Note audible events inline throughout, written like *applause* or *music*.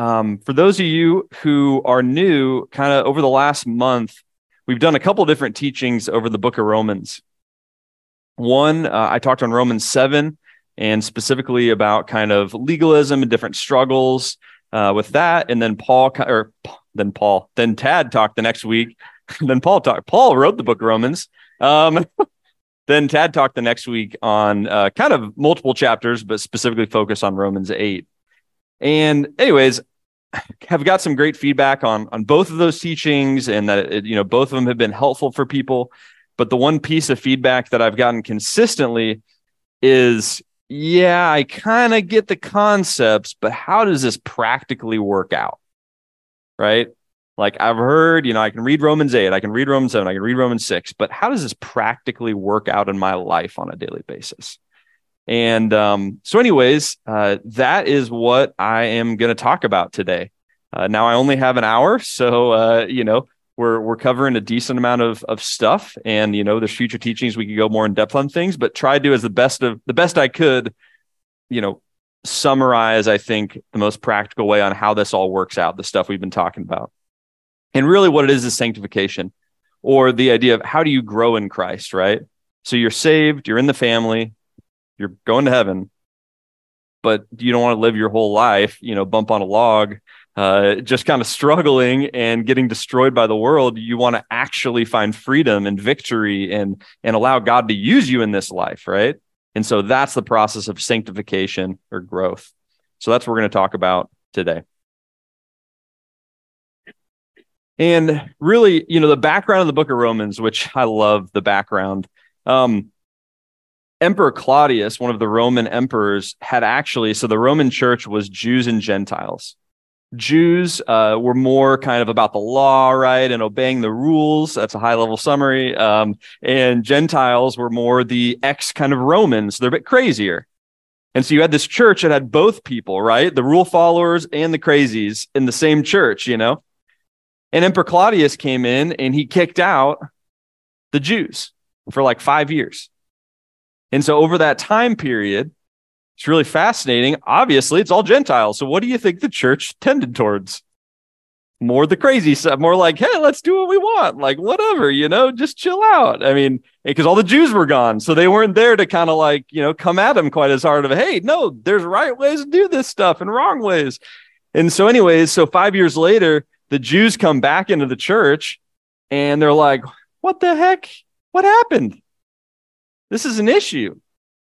um, for those of you who are new, kind of over the last month, we've done a couple different teachings over the book of Romans. One, uh, I talked on Romans 7 and specifically about kind of legalism and different struggles uh, with that. And then Paul, or then Paul, then Tad talked the next week. *laughs* then Paul talked. Paul wrote the book of Romans. Um, *laughs* then Tad talked the next week on uh, kind of multiple chapters, but specifically focused on Romans 8. And anyways, have got some great feedback on on both of those teachings and that it, you know both of them have been helpful for people. But the one piece of feedback that i've gotten consistently is yeah i kind of get the concepts but how does this practically work out? Right? Like i've heard you know i can read romans 8 i can read romans 7 i can read romans 6 but how does this practically work out in my life on a daily basis and um, so, anyways, uh, that is what I am going to talk about today. Uh, now, I only have an hour, so uh, you know we're we're covering a decent amount of of stuff, and you know there's future teachings we could go more in depth on things, but try to do as the best of the best I could, you know, summarize I think the most practical way on how this all works out, the stuff we've been talking about, and really what it is is sanctification, or the idea of how do you grow in Christ, right? So you're saved, you're in the family, you're going to heaven, but you don't want to live your whole life, you know, bump on a log, uh, just kind of struggling and getting destroyed by the world. You want to actually find freedom and victory and and allow God to use you in this life, right? And so that's the process of sanctification or growth. So that's what we're going to talk about today. And really, you know, the background of the book of Romans, which I love the background. Um, Emperor Claudius, one of the Roman emperors, had actually, so the Roman church was Jews and Gentiles. Jews uh, were more kind of about the law, right, and obeying the rules. That's a high level summary. Um, and Gentiles were more the ex kind of Romans. They're a bit crazier. And so you had this church that had both people, right? The rule followers and the crazies in the same church, you know? And Emperor Claudius came in and he kicked out the Jews for like five years. And so over that time period, it's really fascinating. Obviously, it's all Gentiles. So what do you think the church tended towards? More the crazy stuff, more like, hey, let's do what we want. Like, whatever, you know, just chill out. I mean, because all the Jews were gone. So they weren't there to kind of like, you know, come at them quite as hard of, hey, no, there's right ways to do this stuff and wrong ways. And so, anyways, so five years later, the Jews come back into the church and they're like, what the heck? What happened? This is an issue.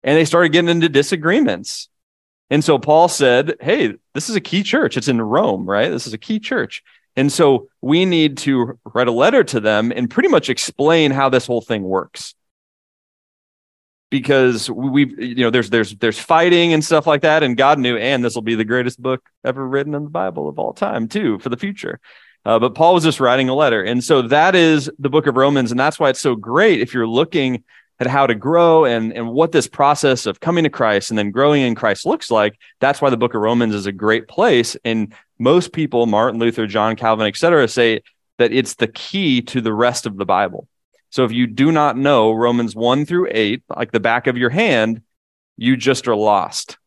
And they started getting into disagreements. And so Paul said, Hey, this is a key church. It's in Rome, right? This is a key church. And so we need to write a letter to them and pretty much explain how this whole thing works. Because we've, you know, there's there's there's fighting and stuff like that, and God knew, and this will be the greatest book ever written in the Bible of all time, too, for the future. Uh, but Paul was just writing a letter, and so that is the book of Romans, and that's why it's so great if you're looking at how to grow and, and what this process of coming to Christ and then growing in Christ looks like. That's why the book of Romans is a great place. And most people, Martin Luther, John Calvin, et cetera, say that it's the key to the rest of the Bible. So if you do not know Romans 1 through 8, like the back of your hand, you just are lost.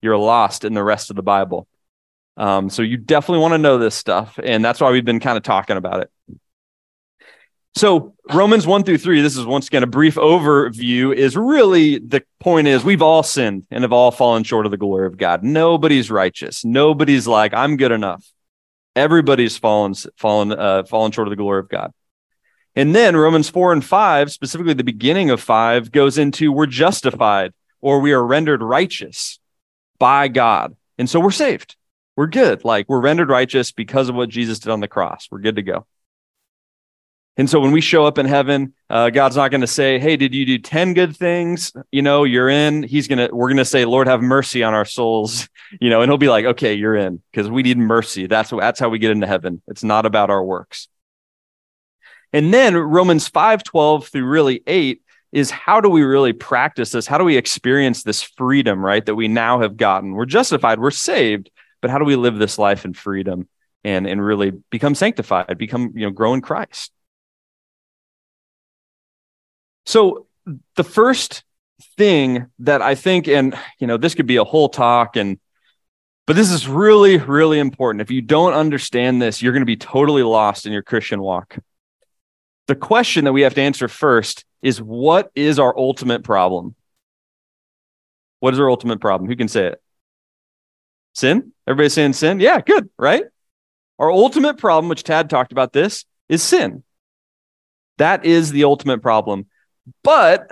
You're lost in the rest of the Bible. Um, so you definitely want to know this stuff. And that's why we've been kind of talking about it. So Romans 1 through 3, this is once again a brief overview, is really the point is we've all sinned and have all fallen short of the glory of God. Nobody's righteous. Nobody's like, I'm good enough. Everybody's fallen, fallen, uh, fallen short of the glory of God. And then Romans 4 and 5, specifically the beginning of 5, goes into we're justified or we are rendered righteous by God. And so we're saved. We're good. Like we're rendered righteous because of what Jesus did on the cross. We're good to go. And so when we show up in heaven, uh, God's not going to say, "Hey, did you do ten good things? You know, you're in." He's gonna, we're gonna say, "Lord, have mercy on our souls," *laughs* you know, and He'll be like, "Okay, you're in," because we need mercy. That's that's how we get into heaven. It's not about our works. And then Romans five twelve through really eight is how do we really practice this? How do we experience this freedom, right? That we now have gotten. We're justified. We're saved, but how do we live this life in freedom and and really become sanctified, become you know, grow in Christ? So the first thing that I think, and you know, this could be a whole talk, and But this is really, really important. If you don't understand this, you're going to be totally lost in your Christian walk. The question that we have to answer first is what is our ultimate problem? What is our ultimate problem? Who can say it? Sin? Everybody saying sin? Yeah, good, right? Our ultimate problem, which Tad talked about this, is sin. That is the ultimate problem. But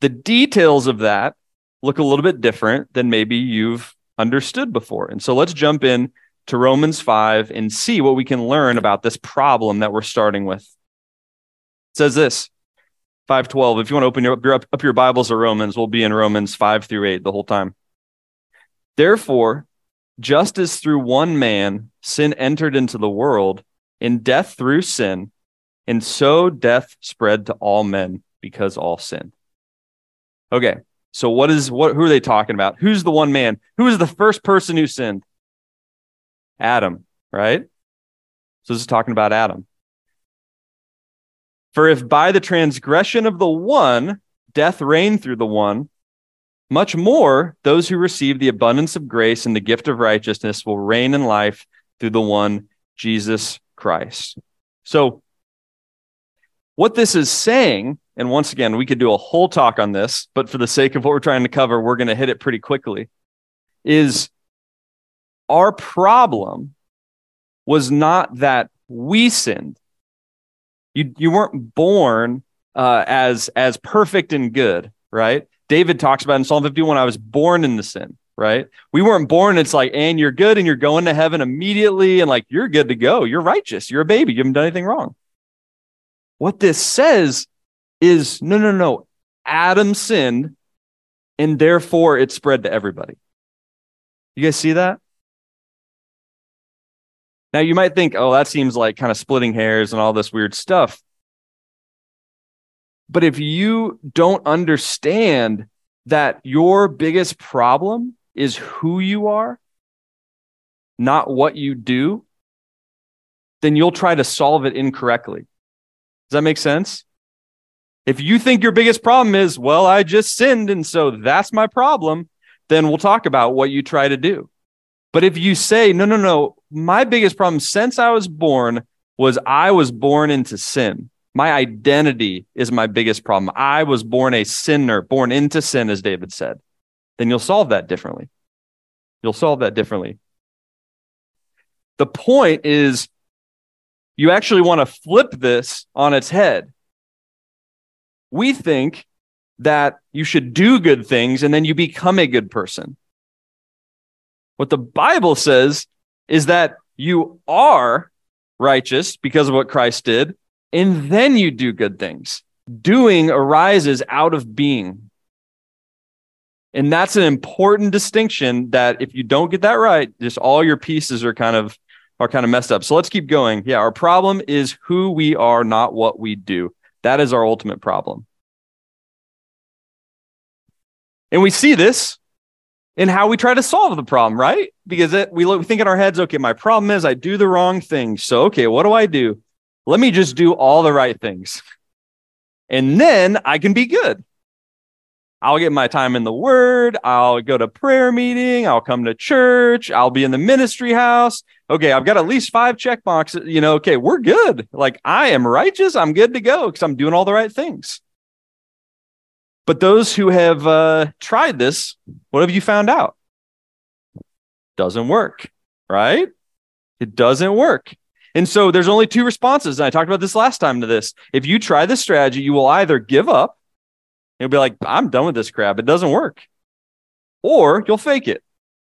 the details of that look a little bit different than maybe you've understood before. And so let's jump in to Romans 5 and see what we can learn about this problem that we're starting with. It says this 512. If you want to open your, up, up your Bibles to Romans, we'll be in Romans 5 through 8 the whole time. Therefore, just as through one man sin entered into the world, in death through sin, and so death spread to all men because all sin. Okay, so what is what who are they talking about? Who's the one man? Who is the first person who sinned? Adam, right? So this is talking about Adam. For if by the transgression of the one death reigned through the one, much more those who receive the abundance of grace and the gift of righteousness will reign in life through the one Jesus Christ. So what this is saying and once again, we could do a whole talk on this, but for the sake of what we're trying to cover, we're going to hit it pretty quickly. Is our problem was not that we sinned. You, you weren't born uh, as, as perfect and good, right? David talks about in Psalm 51, I was born in the sin, right? We weren't born, it's like, and you're good and you're going to heaven immediately, and like, you're good to go. You're righteous. You're a baby. You haven't done anything wrong. What this says is no, no, no. Adam sinned, and therefore it spread to everybody. You guys see that? Now you might think, oh, that seems like kind of splitting hairs and all this weird stuff. But if you don't understand that your biggest problem is who you are, not what you do, then you'll try to solve it incorrectly. Does that make sense? If you think your biggest problem is, well, I just sinned and so that's my problem, then we'll talk about what you try to do. But if you say, no, no, no, my biggest problem since I was born was I was born into sin. My identity is my biggest problem. I was born a sinner, born into sin, as David said. Then you'll solve that differently. You'll solve that differently. The point is, you actually want to flip this on its head we think that you should do good things and then you become a good person. What the Bible says is that you are righteous because of what Christ did, and then you do good things. Doing arises out of being. And that's an important distinction that if you don't get that right, just all your pieces are kind of are kind of messed up. So let's keep going. Yeah, our problem is who we are, not what we do. That is our ultimate problem. And we see this in how we try to solve the problem, right? Because it, we, look, we think in our heads, okay, my problem is I do the wrong things. So, okay, what do I do? Let me just do all the right things. And then I can be good. I'll get my time in the word. I'll go to prayer meeting. I'll come to church. I'll be in the ministry house. Okay, I've got at least five check boxes. You know, okay, we're good. Like I am righteous. I'm good to go because I'm doing all the right things. But those who have uh, tried this, what have you found out? Doesn't work, right? It doesn't work. And so there's only two responses. And I talked about this last time to this. If you try this strategy, you will either give up You'll be like, I'm done with this crap. It doesn't work. Or you'll fake it.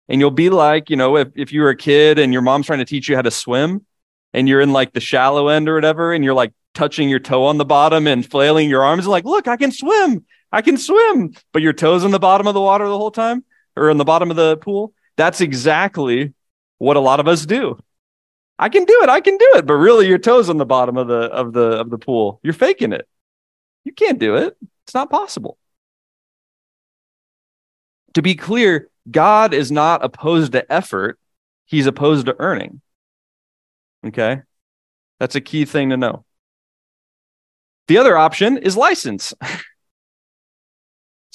And you'll be like, you know, if, if you were a kid and your mom's trying to teach you how to swim and you're in like the shallow end or whatever, and you're like touching your toe on the bottom and flailing your arms, and like, look, I can swim. I can swim. But your toes in the bottom of the water the whole time or in the bottom of the pool. That's exactly what a lot of us do. I can do it. I can do it. But really your toes on the bottom of the of the of the pool. You're faking it. You can't do it. It's not possible. To be clear, God is not opposed to effort, he's opposed to earning. Okay? That's a key thing to know. The other option is license. *laughs*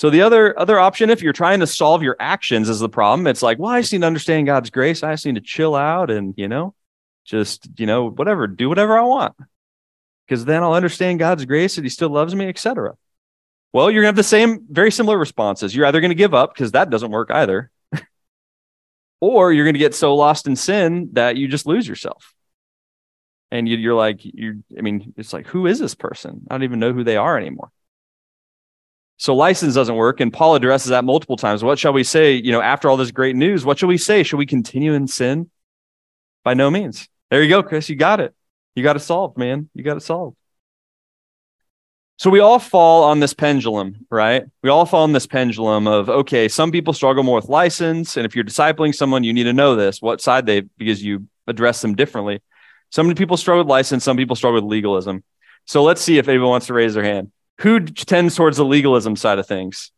So the other other option, if you're trying to solve your actions, is the problem. It's like, well, I just need to understand God's grace. I just need to chill out and you know, just you know, whatever, do whatever I want, because then I'll understand God's grace that He still loves me, etc. Well, you're gonna have the same, very similar responses. You're either gonna give up because that doesn't work either, *laughs* or you're gonna get so lost in sin that you just lose yourself. And you, are like, you're. I mean, it's like, who is this person? I don't even know who they are anymore. So license doesn't work. And Paul addresses that multiple times. What shall we say? You know, after all this great news, what shall we say? Shall we continue in sin? By no means. There you go, Chris. You got it. You got it solved, man. You got it solved. So we all fall on this pendulum, right? We all fall on this pendulum of okay, some people struggle more with license, and if you're discipling someone, you need to know this what side they because you address them differently. Some people struggle with license, some people struggle with legalism. So let's see if anyone wants to raise their hand. Who tends towards the legalism side of things?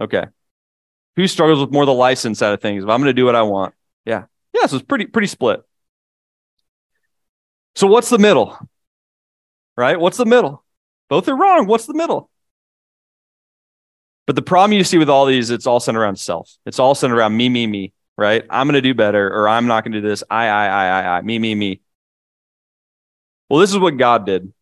Okay. Who struggles with more the license side of things? If I'm going to do what I want. Yeah. Yeah. So it's pretty, pretty split. So what's the middle? Right? What's the middle? Both are wrong. What's the middle? But the problem you see with all these, it's all centered around self. It's all centered around me, me, me, right? I'm going to do better, or I'm not going to do this. I, I, I, I, I, me, me, me. Well, this is what God did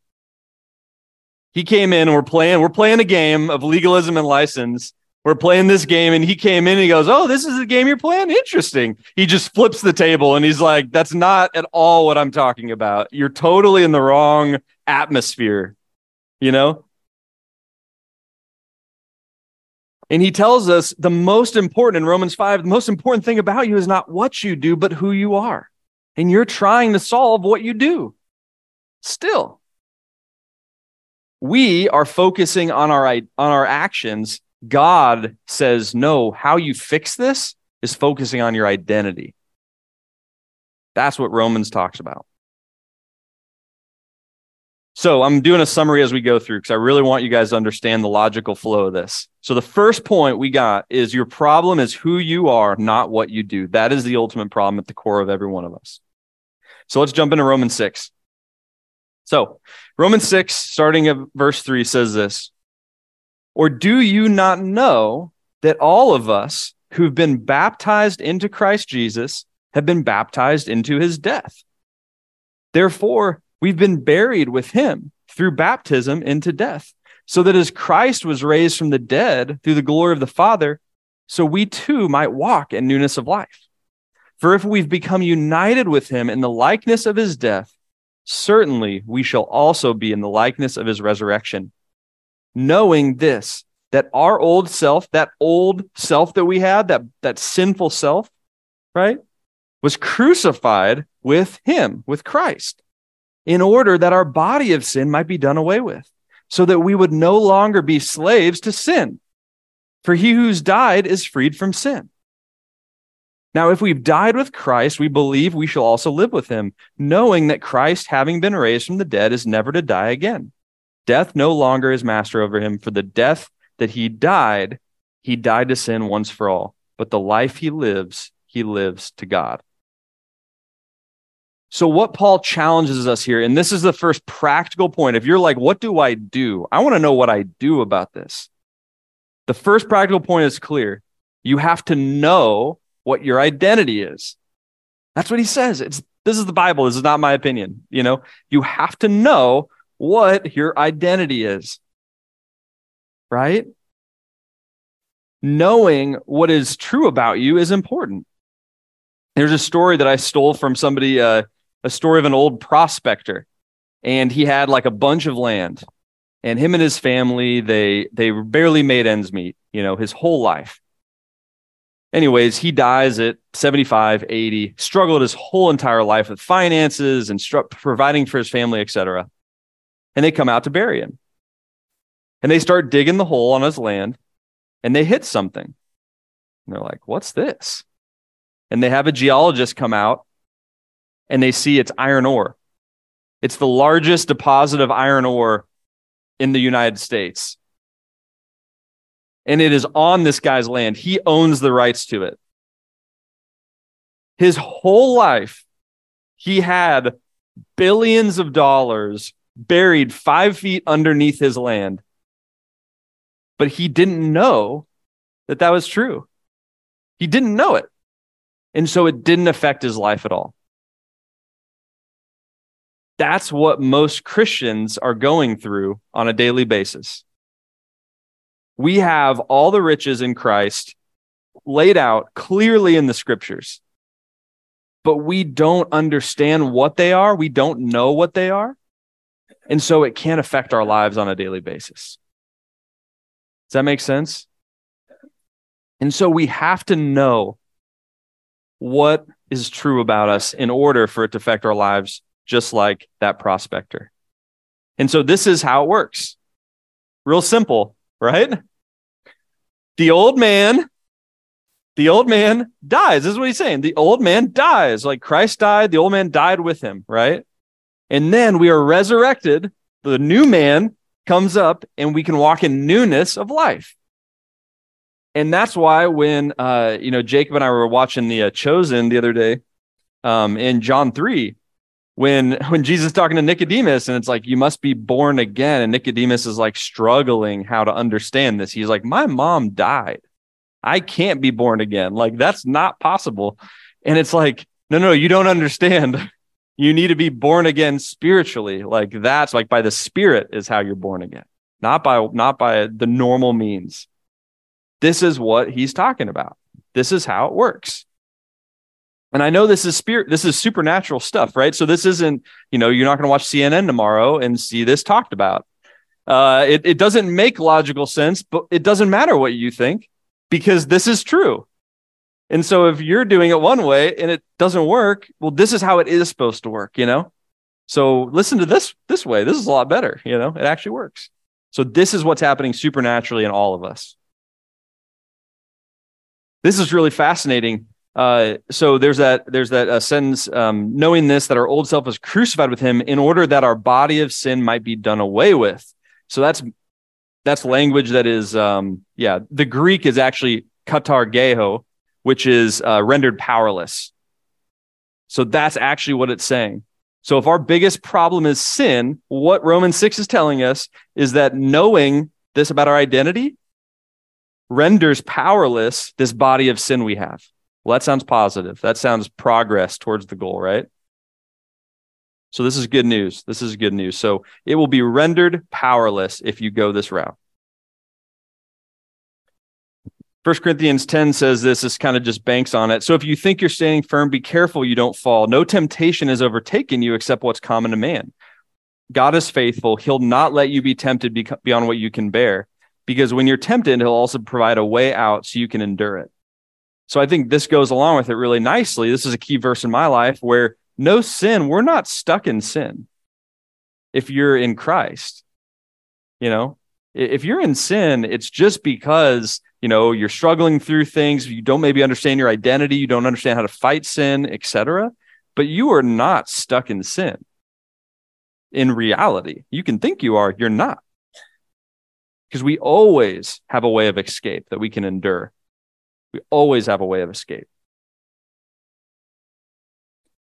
he came in and we're playing, we're playing a game of legalism and license. We're playing this game and he came in and he goes, Oh, this is the game you're playing? Interesting. He just flips the table and he's like, That's not at all what I'm talking about. You're totally in the wrong atmosphere, you know? And he tells us the most important in Romans 5, the most important thing about you is not what you do, but who you are. And you're trying to solve what you do still we are focusing on our on our actions god says no how you fix this is focusing on your identity that's what romans talks about so i'm doing a summary as we go through because i really want you guys to understand the logical flow of this. So the first point we got is your problem is who you are not what you do. That is the ultimate problem at the core of every one of us. So let's jump into romans 6 so, Romans 6, starting at verse 3, says this Or do you not know that all of us who've been baptized into Christ Jesus have been baptized into his death? Therefore, we've been buried with him through baptism into death, so that as Christ was raised from the dead through the glory of the Father, so we too might walk in newness of life. For if we've become united with him in the likeness of his death, certainly we shall also be in the likeness of his resurrection. Knowing this, that our old self, that old self that we had, that, that sinful self, right, was crucified with him, with Christ, in order that our body of sin might be done away with, so that we would no longer be slaves to sin. For he who's died is freed from sin. Now, if we've died with Christ, we believe we shall also live with him, knowing that Christ, having been raised from the dead, is never to die again. Death no longer is master over him, for the death that he died, he died to sin once for all. But the life he lives, he lives to God. So, what Paul challenges us here, and this is the first practical point. If you're like, what do I do? I want to know what I do about this. The first practical point is clear. You have to know what your identity is. That's what he says. It's this is the Bible. This is not my opinion. You know, you have to know what your identity is. Right? Knowing what is true about you is important. There's a story that I stole from somebody, uh, a story of an old prospector, and he had like a bunch of land, and him and his family they they barely made ends meet. You know, his whole life anyways, he dies at 75, 80, struggled his whole entire life with finances and stru- providing for his family, etc. And they come out to bury him. And they start digging the hole on his land and they hit something. And they're like, what's this? And they have a geologist come out and they see it's iron ore. It's the largest deposit of iron ore in the United States and it is on this guy's land. He owns the rights to it. His whole life, he had billions of dollars buried five feet underneath his land. but he didn't know that that was true. He didn't know it. And so it didn't affect his life at all. That's what most Christians are going through on a daily basis. We have all the riches in Christ laid out clearly in the scriptures, but we don't understand what they are. We don't know what they are. And so it can't affect our lives on a daily basis. Does that make sense? And so we have to know what is true about us in order for it to affect our lives, just like that prospector. And so this is how it works. Real simple, right? The old man, the old man dies. This is what he's saying. The old man dies. Like Christ died, the old man died with him, right? And then we are resurrected. The new man comes up and we can walk in newness of life. And that's why when uh, you know Jacob and I were watching the uh, Chosen the other day, um, in John three, when when Jesus is talking to Nicodemus and it's like you must be born again, and Nicodemus is like struggling how to understand this. He's like, my mom died, I can't be born again. Like that's not possible. And it's like, no, no, you don't understand. *laughs* You need to be born again spiritually. Like that's like by the spirit is how you're born again, not by not by the normal means. This is what he's talking about. This is how it works. And I know this is spirit, this is supernatural stuff, right? So this isn't, you know, you're not going to watch CNN tomorrow and see this talked about. Uh, it, it doesn't make logical sense, but it doesn't matter what you think because this is true. And so if you're doing it one way and it doesn't work, well, this is how it is supposed to work, you know? So listen to this this way. This is a lot better, you know? It actually works. So this is what's happening supernaturally in all of us. This is really fascinating. Uh, so there's that there's that uh, sentence um, knowing this that our old self was crucified with him in order that our body of sin might be done away with so that's that's language that is um, yeah the greek is actually katargeo which is uh, rendered powerless. So that's actually what it's saying. So if our biggest problem is sin, what Romans 6 is telling us is that knowing this about our identity renders powerless this body of sin we have. Well, that sounds positive. That sounds progress towards the goal, right? So this is good news. This is good news. So it will be rendered powerless if you go this route. First Corinthians 10 says this, this kind of just banks on it. So if you think you're standing firm, be careful you don't fall. No temptation has overtaken you except what's common to man. God is faithful. He'll not let you be tempted beyond what you can bear, because when you're tempted, he'll also provide a way out so you can endure it. So I think this goes along with it really nicely. This is a key verse in my life where no sin, we're not stuck in sin if you're in Christ. You know, if you're in sin, it's just because you know you're struggling through things you don't maybe understand your identity you don't understand how to fight sin etc but you are not stuck in sin in reality you can think you are you're not because we always have a way of escape that we can endure we always have a way of escape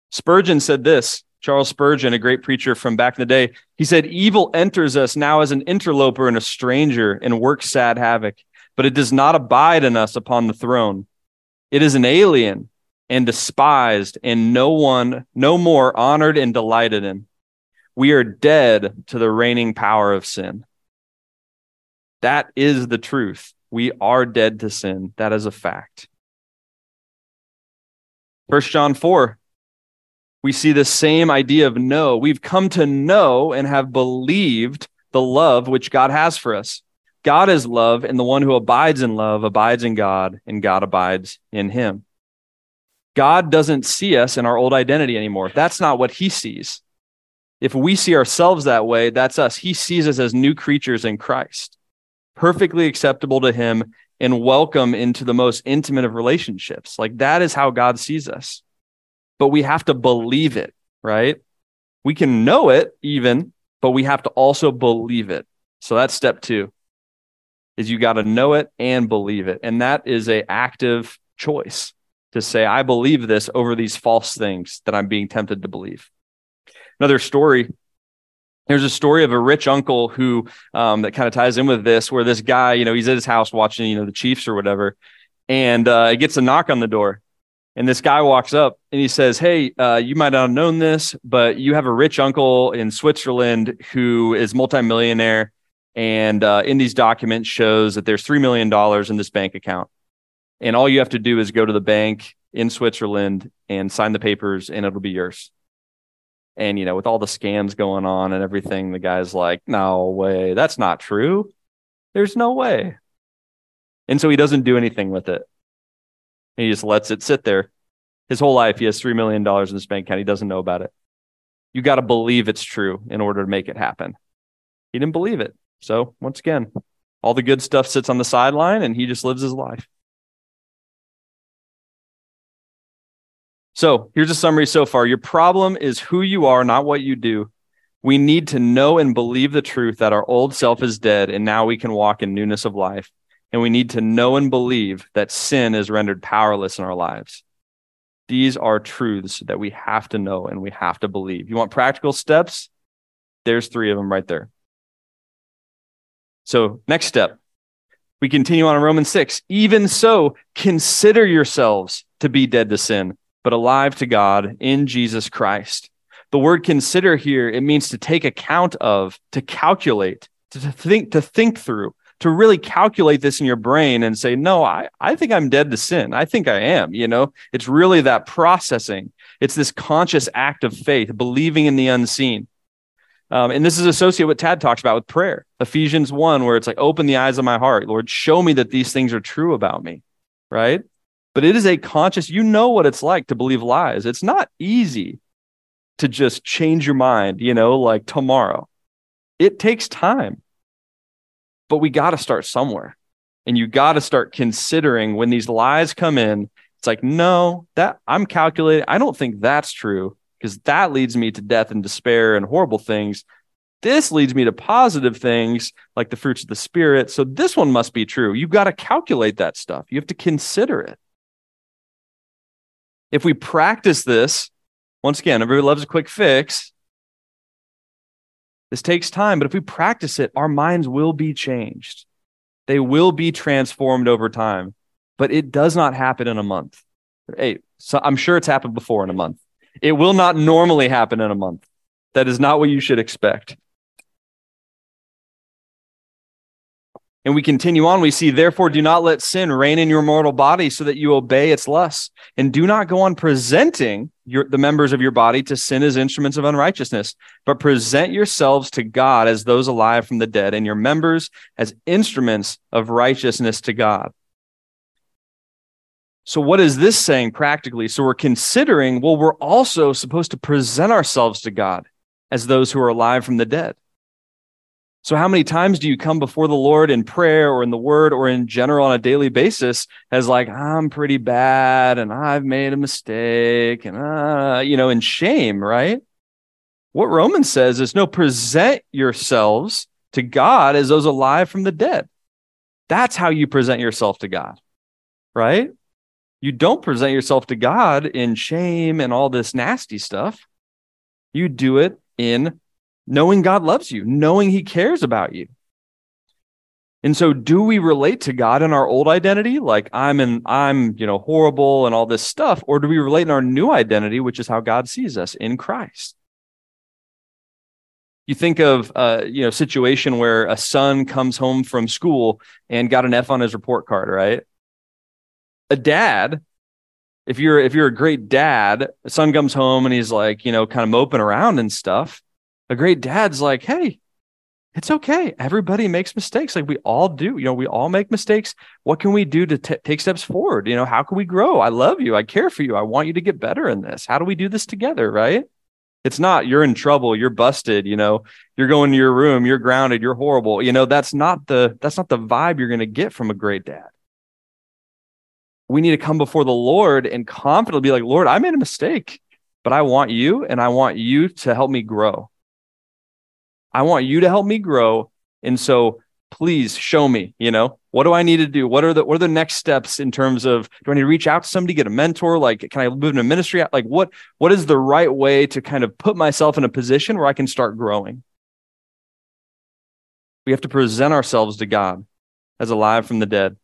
spurgeon said this Charles Spurgeon, a great preacher from back in the day, he said, Evil enters us now as an interloper and a stranger and works sad havoc but it does not abide in us upon the throne. It is an alien and despised, and no one, no more honored and delighted in. We are dead to the reigning power of sin. That is the truth. We are dead to sin. That is a fact. First John 4, we see the same idea of know. We've come to know and have believed the love which God has for us. God is love, and the one who abides in love abides in God, and God abides in him. God doesn't see us in our old identity anymore. That's not what he sees. If we see ourselves that way, that's us. He sees us as new creatures in Christ, perfectly acceptable to him and welcome into the most intimate of relationships. Like that is how God sees us. But we have to believe it, right? We can know it even, but we have to also believe it. So that's step two is you got to know it and believe it. And that is a active choice to say, I believe this over these false things that I'm being tempted to believe. Another story There's a story of a rich uncle who um, that kind of ties in with this, where this guy, you know, he's at his house watching, you know, the Chiefs or whatever, and uh, gets a knock on the door, and this guy walks up and he says, "Hey, uh, you might not have known this, but you have a rich uncle in Switzerland who is multimillionaire, and uh, in these documents shows that there's three million dollars in this bank account, and all you have to do is go to the bank in Switzerland and sign the papers, and it'll be yours." And, you know, with all the scams going on and everything, the guy's like, no way, that's not true. There's no way. And so he doesn't do anything with it. He just lets it sit there. His whole life, he has $3 million in this bank account. He doesn't know about it. You got to believe it's true in order to make it happen. He didn't believe it. So, once again, all the good stuff sits on the sideline and he just lives his life. So here's a summary so far. Your problem is who you are, not what you do. We need to know and believe the truth that our old self is dead and now we can walk in newness of life. And we need to know and believe that sin is rendered powerless in our lives. These are truths that we have to know and we have to believe. You want practical steps? There's three of them right there. So, next step, we continue on in Romans 6. Even so, consider yourselves to be dead to sin but alive to God in Jesus Christ. The word consider here, it means to take account of, to calculate, to, think, to think through, to really calculate this in your brain and say, no, I, I think I'm dead to sin. I think I am. You know, it's really that processing. It's this conscious act of faith, believing in the unseen. Um, and this is associated with Tad talks about with prayer. Ephesians 1, where it's like, open the eyes of my heart. Lord, show me that these things are true about me. Right but it is a conscious, you know what it's like to believe lies. It's not easy to just change your mind, you know, like tomorrow. It takes time, but we got to start somewhere. And you got to start considering when these lies come in, it's like, no, that I'm calculating. I don't think that's true because that leads me to death and despair and horrible things. This leads me to positive things like the fruits of the spirit. So this one must be true. You've got to calculate that stuff. You have to consider it. If we practice this, once again, everybody loves a quick fix. This takes time, but if we practice it, our minds will be changed. They will be transformed over time, but it does not happen in a month. Hey, so I'm sure it's happened before in a month. It will not normally happen in a month. That is not what you should expect. And we continue on. We see, therefore, do not let sin reign in your mortal body so that you obey its lusts. And do not go on presenting your, the members of your body to sin as instruments of unrighteousness, but present yourselves to God as those alive from the dead, and your members as instruments of righteousness to God. So, what is this saying practically? So, we're considering, well, we're also supposed to present ourselves to God as those who are alive from the dead. So, how many times do you come before the Lord in prayer or in the word or in general on a daily basis as like, I'm pretty bad and I've made a mistake and, uh, you know, in shame, right? What Romans says is no, present yourselves to God as those alive from the dead. That's how you present yourself to God, right? You don't present yourself to God in shame and all this nasty stuff. You do it in knowing God loves you, knowing He cares about you. And so, do we relate to God in our old identity, like I'm in, I'm, you know, horrible and all this stuff, or do we relate in our new identity, which is how God sees us in Christ? You think of, uh, you know, situation where a son comes home from school and got an F on his report card, right? A dad, if you're if you're a great dad, a son comes home and he's like, you know, kind of moping around and stuff a great dad's like, hey, it's okay. Everybody makes mistakes. Like we all do. You know, we all make mistakes. What can we do to t- take steps forward? You know, how can we grow? I love you. I care for you. I want you to get better in this. How do we do this together? Right. It's not you're in trouble, you're busted, you know, you're going to your room, you're grounded, you're horrible. You know, that's not the that's not the vibe you're going to get from a great dad. We need to come before the Lord and confidently be like, Lord, I made a mistake, but I want you and I want you to help me grow. I want you to help me grow. And so please show me, you know, what do I need to do? What are the what are the next steps in terms of do I need to reach out to somebody, get a mentor? Like, can I move into ministry? Like what what is the right way to kind of put myself in a position where I can start growing? We have to present ourselves to God as alive from the dead.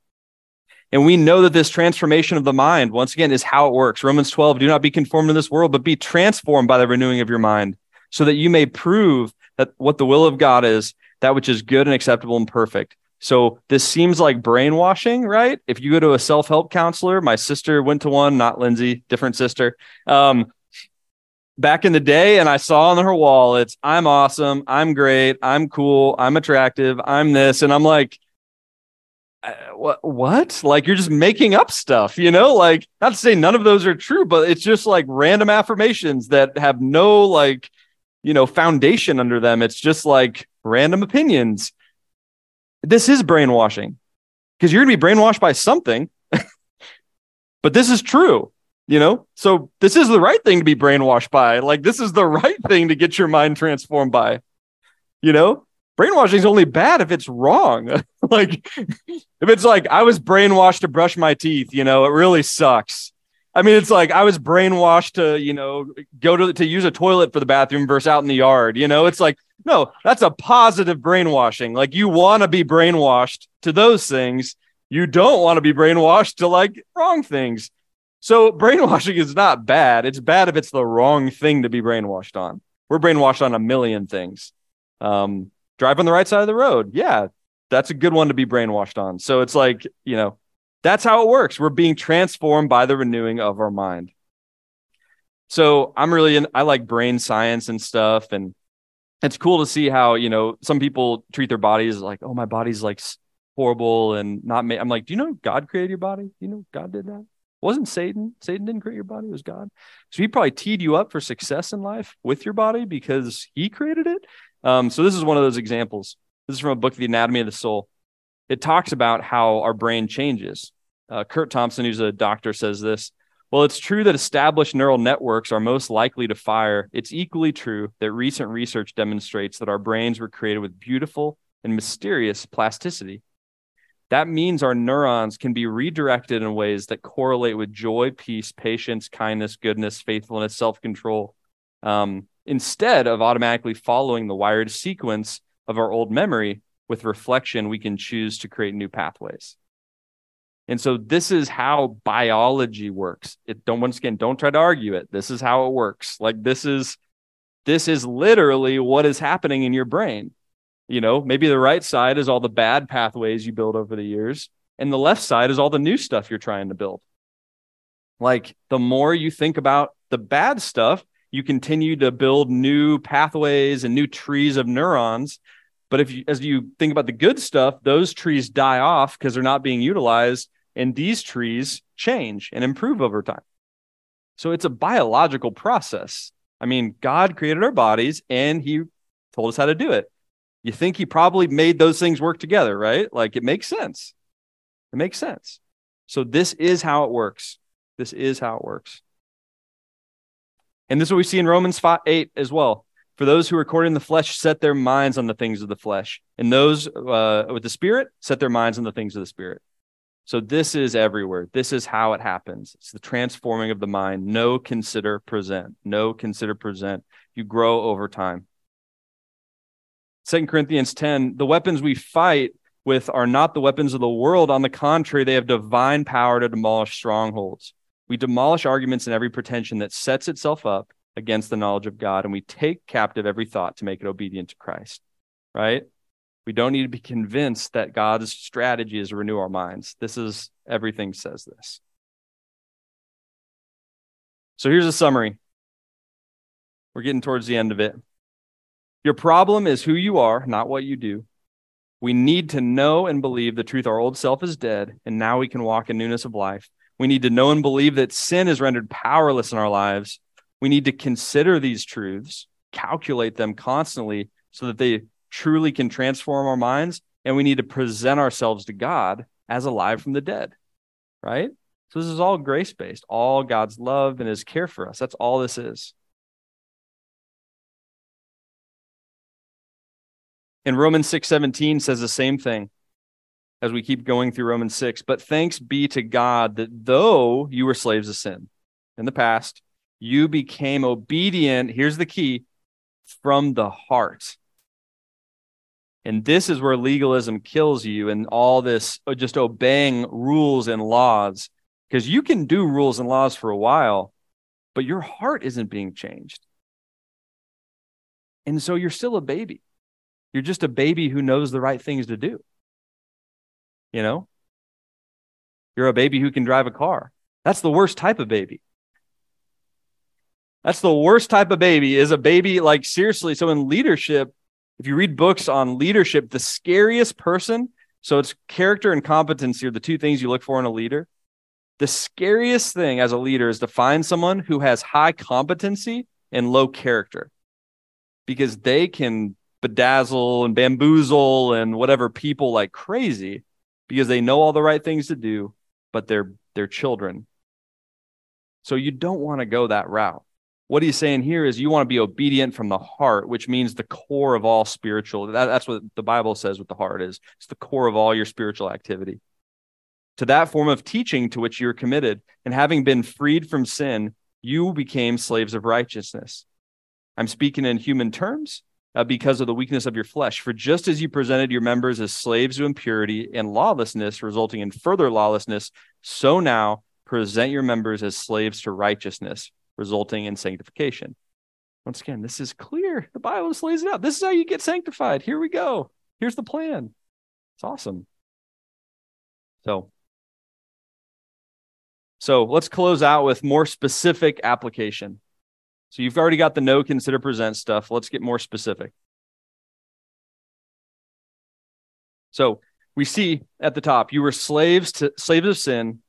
And we know that this transformation of the mind, once again, is how it works. Romans 12, do not be conformed to this world, but be transformed by the renewing of your mind, so that you may prove that what the will of God is, that which is good and acceptable and perfect. So this seems like brainwashing, right? If you go to a self-help counselor, my sister went to one, not Lindsay, different sister. Um, back in the day, and I saw on her wall, it's I'm awesome, I'm great, I'm cool, I'm attractive, I'm this, and I'm like, uh, what what like you're just making up stuff you know like not to say none of those are true but it's just like random affirmations that have no like you know foundation under them. It's just like random opinions. This is brainwashing because you're going to be brainwashed by something. *laughs* But this is true you know? So this is the right thing to be brainwashed by. Like this is the right thing to get your mind transformed by you know? Brainwashing is only bad if it's wrong. *laughs* like *laughs* if it's like I was brainwashed to brush my teeth, you know, it really sucks. I mean, it's like I was brainwashed to, you know, go to to use a toilet for the bathroom versus out in the yard. You know, it's like no, that's a positive brainwashing. Like you want to be brainwashed to those things. You don't want to be brainwashed to like wrong things. So *laughs* brainwashing is not bad. It's bad if it's the wrong thing to be brainwashed on. We're brainwashed on a million things. Um, drive on the right side of the road. Yeah, that's a good one to be brainwashed on. So it's like, you know, that's how it works. We're being transformed by the renewing of our mind. So I'm really in, I like brain science and stuff. And it's cool to see how, you know, some people treat their bodies like, oh, my body's like horrible and not made. I'm like, do you know God created your body? You know, God did that. Wasn't Satan. Satan didn't create your body, it was God. So he probably teed you up for success in life with your body because he created it. Um, so this is one of those examples. This is from a book, The Anatomy of the Soul. It talks about how our brain changes. Uh, Curt Thompson, who's a doctor, says this. Well, it's true that established neural networks are most likely to fire. It's equally true that recent research demonstrates that our brains were created with beautiful and mysterious plasticity. That means our neurons can be redirected in ways that correlate with joy, peace, patience, kindness, goodness, faithfulness, self control. Um, Instead of automatically following the wired sequence of our old memory, with reflection, we can choose to create new pathways. And so this is how biology works. It don't once again, don't try to argue it. This is how it works. Like this is this is literally what is happening in your brain. You know, maybe the right side is all the bad pathways you build over the years, and the left side is all the new stuff you're trying to build. Like the more you think about the bad stuff, you continue to build new pathways and new trees of neurons. But if you, as you think about the good stuff, those trees die off because they're not being utilized, and these trees change and improve over time. So it's a biological process. I mean, God created our bodies and He told us how to do it. You think He probably made those things work together, right? Like it makes sense. It makes sense. So this is how it works. This is how it works. And this is what we see in Romans 5, 8 as well. For those who are according to the flesh set their minds on the things of the flesh, and those uh, with the spirit set their minds on the things of the spirit. So this is everywhere. This is how it happens. It's the transforming of the mind. No, consider, present. No, consider, present. You grow over time. Second Corinthians 10, the weapons we fight with are not the weapons of the world. On the contrary, they have divine power to demolish strongholds. We demolish arguments and every pretension that sets itself up against the knowledge of God, and we take captive every thought to make it obedient to Christ. Right? We don't need to be convinced that God's strategy is to renew our minds. This is everything says this. So here's a summary. We're getting towards the end of it. Your problem is who you are, not what you do. We need to know and believe the truth our old self is dead, and now we can walk in newness of life. We need to know and believe that sin is rendered powerless in our lives. We need to consider these truths, calculate them constantly so that they truly can transform our minds. And we need to present ourselves to God as alive from the dead, right? So this is all grace based, all God's love and his care for us. That's all this is. And Romans 6:17 says the same thing as we keep going through Romans 6. But thanks be to God that though you were slaves of sin in the past, you became obedient. Here's the key from the heart. And this is where legalism kills you and all this uh, just obeying rules and laws. Because you can do rules and laws for a while, but your heart isn't being changed. And so you're still a baby. You're just a baby who knows the right things to do. You know? You're a baby who can drive a car. That's the worst type of baby. That's the worst type of baby is a baby like seriously. So in leadership, if you read books on leadership, the scariest person, so it's character and competency are the two things you look for in a leader. The scariest thing as a leader is to find someone who has high competency and low character because they can bedazzle and bamboozle and whatever people like crazy because they know all the right things to do, but they're they're children. So you don't want to go that route what he's saying here is you want to be obedient from the heart, which means the core of all spiritual. That, that's what the Bible says what the heart is. It's the core of all your spiritual activity. To that form of teaching to which you're committed, and having been freed from sin, you became slaves of righteousness. I'm speaking in human terms uh, because of the weakness of your flesh. For just as you presented your members as slaves to impurity and lawlessness, resulting in further lawlessness, so now present your members as slaves to righteousness resulting in sanctification. Once again, this is clear. The Bible just lays it out. This is how you get sanctified. Here we go. Here's the plan. It's awesome. So, so let's close out with more specific application. So you've already got the know, consider, present stuff. Let's get more specific. So we see at the top, you were slaves to slaves of sin,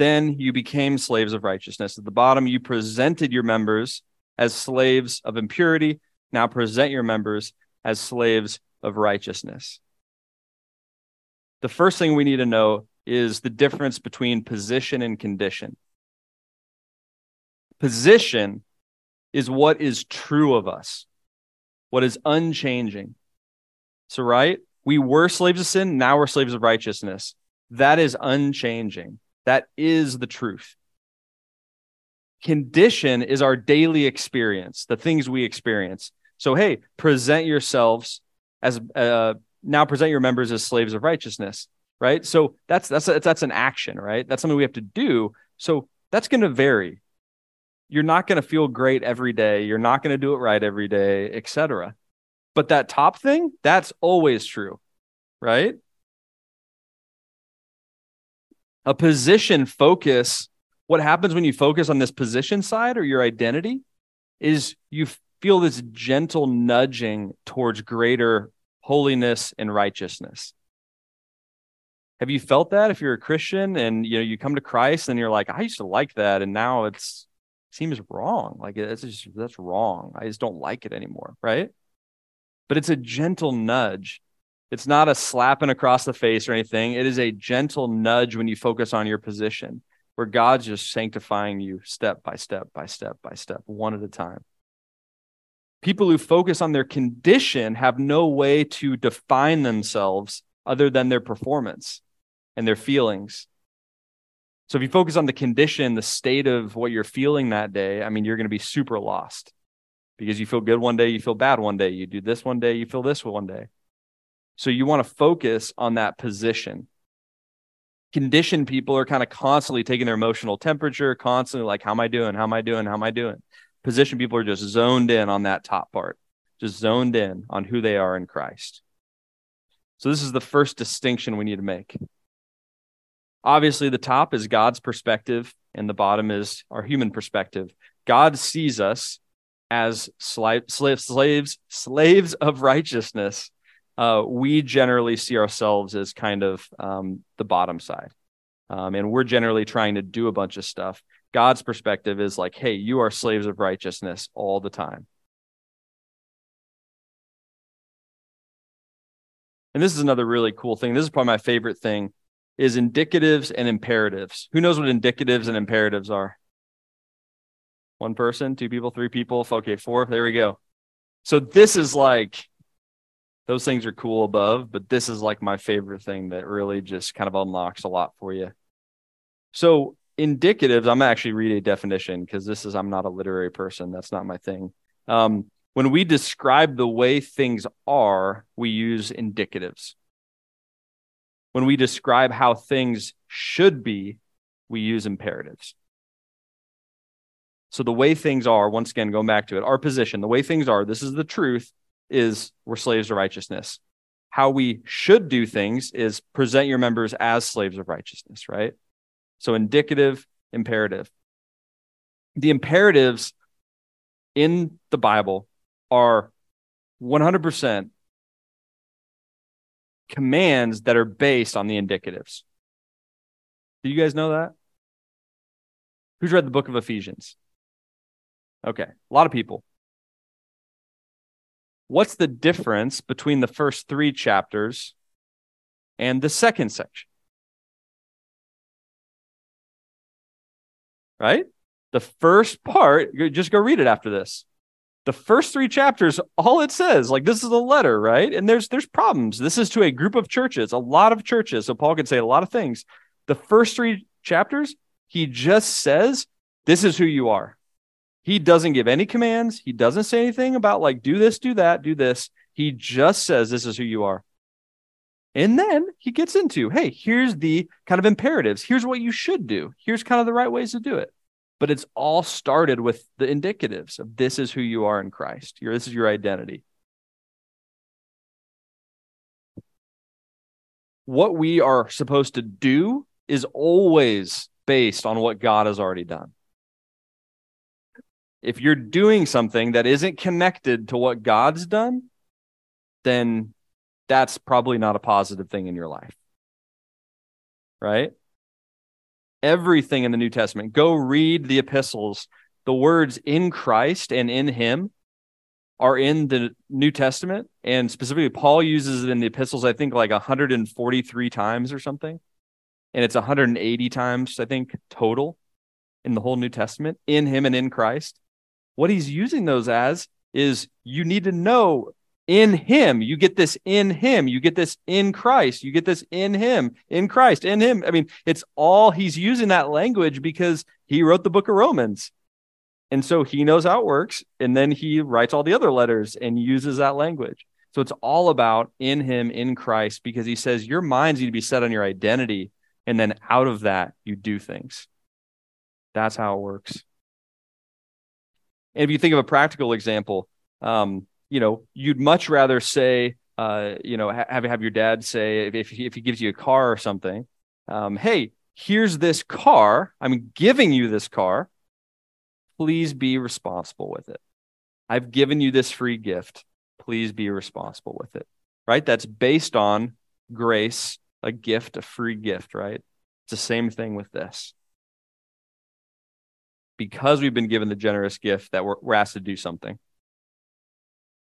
then you became slaves of righteousness. At the bottom, you presented your members as slaves of impurity. Now present your members as slaves of righteousness. The first thing we need to know is the difference between position and condition. Position is what is true of us, what is unchanging. So, right? We were slaves of sin, now we're slaves of righteousness. That is unchanging. That is the truth. Condition is our daily experience, the things we experience. So, hey, present yourselves as uh, now present your members as slaves of righteousness, right? So that's that's that's an action, right? That's something we have to do. So that's going to vary. You're not going to feel great every day. You're not going to do it right every day, etc. But that top thing, that's always true, right? A position focus what happens when you focus on this position side or your identity is you feel this gentle nudging towards greater holiness and righteousness. Have you felt that if you're a christian and you know you come to christ and you're like i used to like that and now it's seems wrong. Like it's just that's wrong. I just don't like it anymore right? But it's a gentle nudge it's not a slapping across the face or anything. It is a gentle nudge when you focus on your position, where God's just sanctifying you step by step by step by step, one at a time. People who focus on their condition have no way to define themselves other than their performance and their feelings. So if you focus on the condition, the state of what you're feeling that day, I mean, you're going to be super lost because you feel good one day, you feel bad one day, you do this one day, you feel this one day. So you want to focus on that position. Conditioned people are kind of constantly taking their emotional temperature, constantly like, how am I doing? How am I doing? How am I doing? Position people are just zoned in on that top part, just zoned in on who they are in Christ. So this is the first distinction we need to make. Obviously, the top is God's perspective, and the bottom is our human perspective. God sees us as slaves, slaves, slaves of righteousness uh, we generally see ourselves as kind of um, the bottom side. Um, and we're generally trying to do a bunch of stuff. God's perspective is like, hey, you are slaves of righteousness all the time. And this is another really cool thing. This is probably my favorite thing is indicatives and imperatives. Who knows what indicatives and imperatives are? One person, two people, three people. Okay, four. There we go. So this is like those things are cool above, but this is like my favorite thing that really just kind of unlocks a lot for you. So indicatives, I'm actually read a definition because this is I'm not a literary person. That's not my thing. Um, When we describe the way things are, we use indicatives. When we describe how things should be, we use imperatives. So the way things are, once again, going back to it, our position, the way things are, this is the truth, is we're slaves of righteousness. How we should do things is present your members as slaves of righteousness, right? So indicative, imperative. The imperatives in the Bible are 100% commands that are based on the indicatives. Do you guys know that? Who's read the book of Ephesians? Okay, a lot of people. What's the difference between the first three chapters and the second section? Right? The first part, just go read it after this. The first three chapters, all it says, like this is a letter, right? And there's there's problems. This is to a group of churches, a lot of churches. So Paul could say a lot of things. The first three chapters, he just says, This is who you are. He doesn't give any commands. He doesn't say anything about like, do this, do that, do this. He just says, this is who you are. And then he gets into, hey, here's the kind of imperatives. Here's what you should do. Here's kind of the right ways to do it. But it's all started with the indicatives of this is who you are in Christ. Your, this is your identity. What we are supposed to do is always based on what God has already done if you're doing something that isn't connected to what God's done, then that's probably not a positive thing in your life. Right? Everything in the New Testament, go read the epistles. The words in Christ and in Him are in the New Testament. And specifically, Paul uses it in the epistles, I think, like 143 times or something. And it's 180 times, I think, total in the whole New Testament in Him and in Christ. What he's using those as is you need to know in him. You get this in him. You get this in Christ. You get this in him, in Christ, in him. I mean, it's all he's using that language because he wrote the book of Romans. And so he knows how it works. And then he writes all the other letters and uses that language. So it's all about in him, in Christ, because he says your minds need to be set on your identity. And then out of that, you do things. That's how it works. And if you think of a practical example, um, you know, you'd much rather say, uh, you know, have have your dad say if he, if he gives you a car or something, um, hey, here's this car. I'm giving you this car. Please be responsible with it. I've given you this free gift. Please be responsible with it. Right? That's based on grace, a gift, a free gift, right? It's the same thing with this because we've been given the generous gift that we're, we're asked to do something.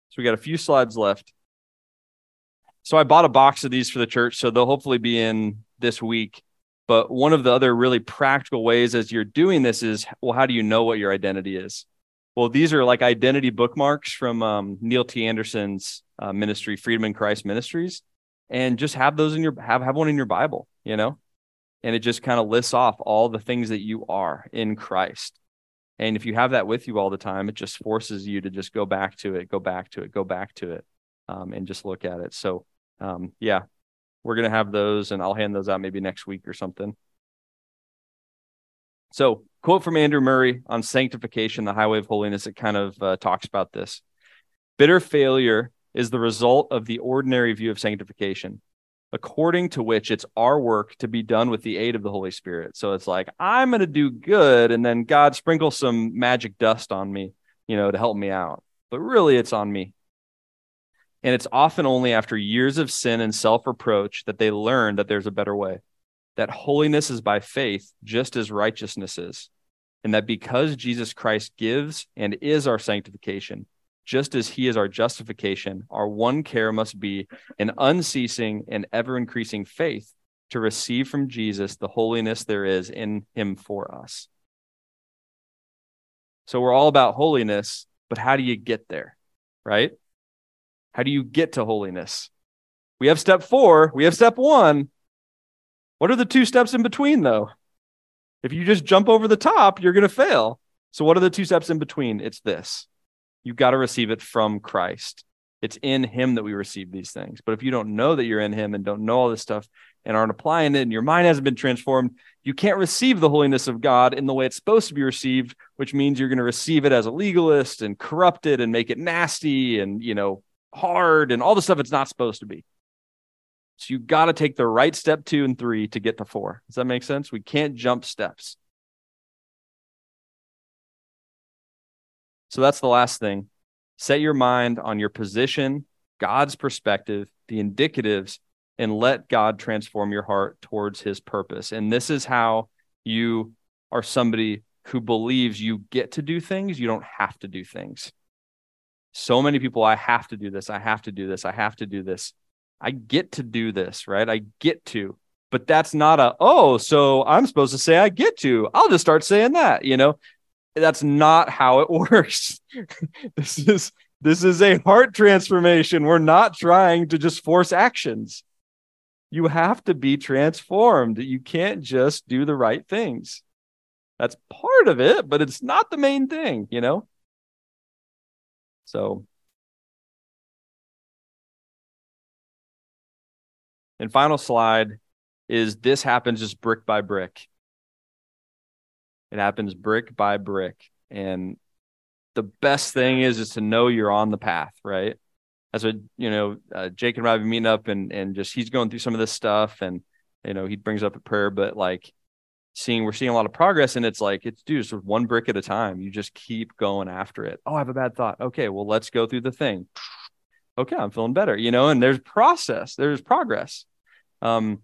So we got a few slides left. So I bought a box of these for the church, so they'll hopefully be in this week. But one of the other really practical ways as you're doing this is, well, how do you know what your identity is? Well, these are like identity bookmarks from um, Neil T. Anderson's uh, ministry, Freedom in Christ Ministries, and just have those in your have have one in your Bible, you know, and it just kind of lists off all the things that you are in Christ. And if you have that with you all the time, it just forces you to just go back to it, go back to it, go back to it, um, and just look at it. So, um, yeah, we're going to have those, and I'll hand those out maybe next week or something. So, quote from Andrew Murray on sanctification, the highway of holiness, it kind of uh, talks about this. Bitter failure is the result of the ordinary view of sanctification according to which it's our work to be done with the aid of the Holy Spirit. So it's like, I'm going to do good, and then God sprinkles some magic dust on me, you know, to help me out. But really, it's on me. And it's often only after years of sin and self reproach that they learn that there's a better way, that holiness is by faith, just as righteousness is. And that because Jesus Christ gives and is our sanctification, just as he is our justification, our one care must be an unceasing and ever increasing faith to receive from Jesus the holiness there is in him for us. So we're all about holiness, but how do you get there? Right? How do you get to holiness? We have step four, we have step one. What are the two steps in between, though? If you just jump over the top, you're going to fail. So, what are the two steps in between? It's this You've got to receive it from Christ. It's in Him that we receive these things. But if you don't know that you're in Him and don't know all this stuff and aren't applying it and your mind hasn't been transformed, you can't receive the holiness of God in the way it's supposed to be received, which means you're going to receive it as a legalist and corrupted and make it nasty and, you know, hard and all the stuff it's not supposed to be. So you got to take the right step two and three to get to four. Does that make sense? We can't jump steps. So that's the last thing. Set your mind on your position, God's perspective, the indicatives, and let God transform your heart towards his purpose. And this is how you are somebody who believes you get to do things, you don't have to do things. So many people, I have to do this, I have to do this, I have to do this. I get to do this, right? I get to. But that's not a, oh, so I'm supposed to say I get to. I'll just start saying that, you know? That's not how it *laughs* works. this is this is a heart transformation. We're not trying to just force actions. You have to be transformed. You can't just do the right things. That's part of it, but it's not the main thing, you know? So, and final slide is this happens just brick by brick. It happens brick by brick. And the best thing is is to know you're on the path, right? That's what you know. Uh, Jake and Robbie meeting up, and and just he's going through some of this stuff, and you know he brings up a prayer, but like seeing we're seeing a lot of progress, and it's like it's dude, of one brick at a time. You just keep going after it. Oh, I have a bad thought. Okay, well let's go through the thing. Okay, I'm feeling better, you know. And there's process, there's progress. Um,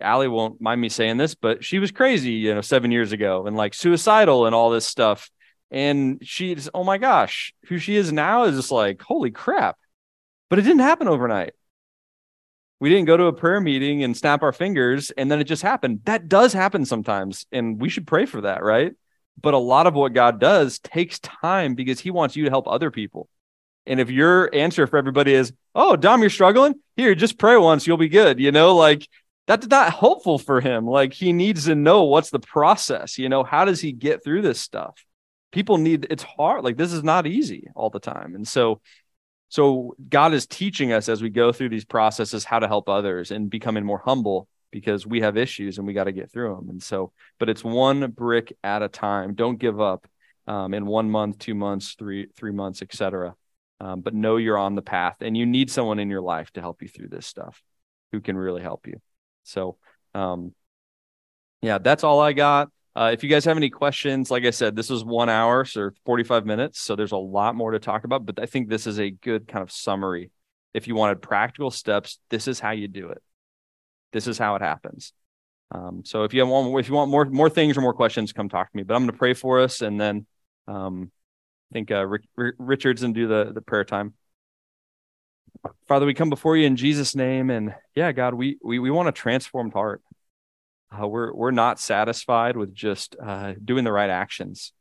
Allie won't mind me saying this, but she was crazy, you know, seven years ago and like suicidal and all this stuff. And she's, oh my gosh, who she is now is just like, holy crap. But it didn't happen overnight. We didn't go to a prayer meeting and snap our fingers and then it just happened. That does happen sometimes. And we should pray for that, right? But a lot of what God does takes time because he wants you to help other people. And if your answer for everybody is, oh, Dom, you're struggling, here, just pray once, you'll be good. You know, like that's not helpful for him. Like he needs to know what's the process, you know, how does he get through this stuff? People need it's hard. Like this is not easy all the time. And so so God is teaching us as we go through these processes how to help others and becoming more humble because we have issues and we got to get through them. And so, but it's one brick at a time. Don't give up um, in one month, two months, three three months, etc. Um, but know you're on the path, and you need someone in your life to help you through this stuff who can really help you. So, um, yeah, that's all I got. Uh, if you guys have any questions, like I said, this was one hour, so 45 minutes. So there's a lot more to talk about, but I think this is a good kind of summary. If you wanted practical steps, this is how you do it. This is how it happens. Um, so if you want, if you want more more things or more questions, come talk to me. But I'm going to pray for us, and then um, I think uh, Rick, Richard's going to do the the prayer time. Father, we come before you in Jesus' name, and yeah, God, we we we want a transformed heart. Uh, we're we're not satisfied with just uh, doing the right actions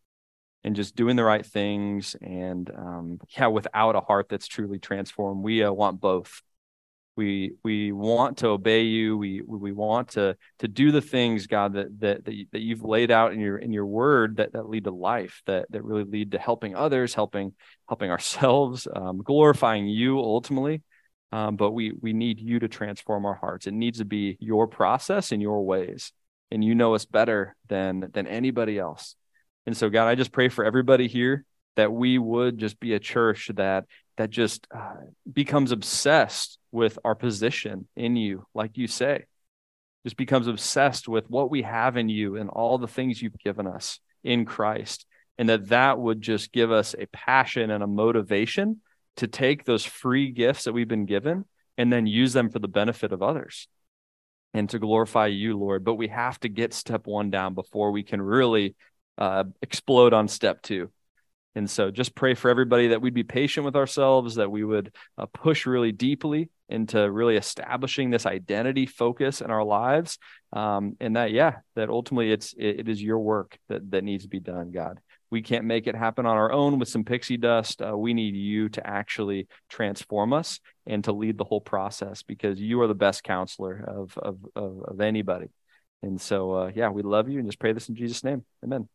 and just doing the right things, and um, yeah, without a heart that's truly transformed. We uh, want both we we want to obey you. We we want to to do the things god that that that, you, that you've laid out in your in your word that that lead to life that that really lead to helping others helping helping ourselves um, glorifying you ultimately. Um, but we we need you to transform our hearts. It needs to be your process and your ways. And you know us better than than anybody else. And so god i just pray for everybody here that we would just be a church that that just uh, becomes obsessed with our position in you, like you say, just becomes obsessed with what we have in you and all the things you've given us in Christ. And that that would just give us a passion and a motivation to take those free gifts that we've been given and then use them for the benefit of others and to glorify you, Lord. But we have to get step one down before we can really uh, explode on step two. And so just pray for everybody that we'd be patient with ourselves, that we would uh, push really deeply into really establishing this identity focus in our lives. Um, and that, yeah, that ultimately it's, it, it is your work that, that needs to be done, God. We can't make it happen on our own with some pixie dust. Uh, we need you to actually transform us and to lead the whole process because you are the best counselor of, of, of, of anybody. And so, uh, yeah, we love you and just pray this in Jesus' name. Amen.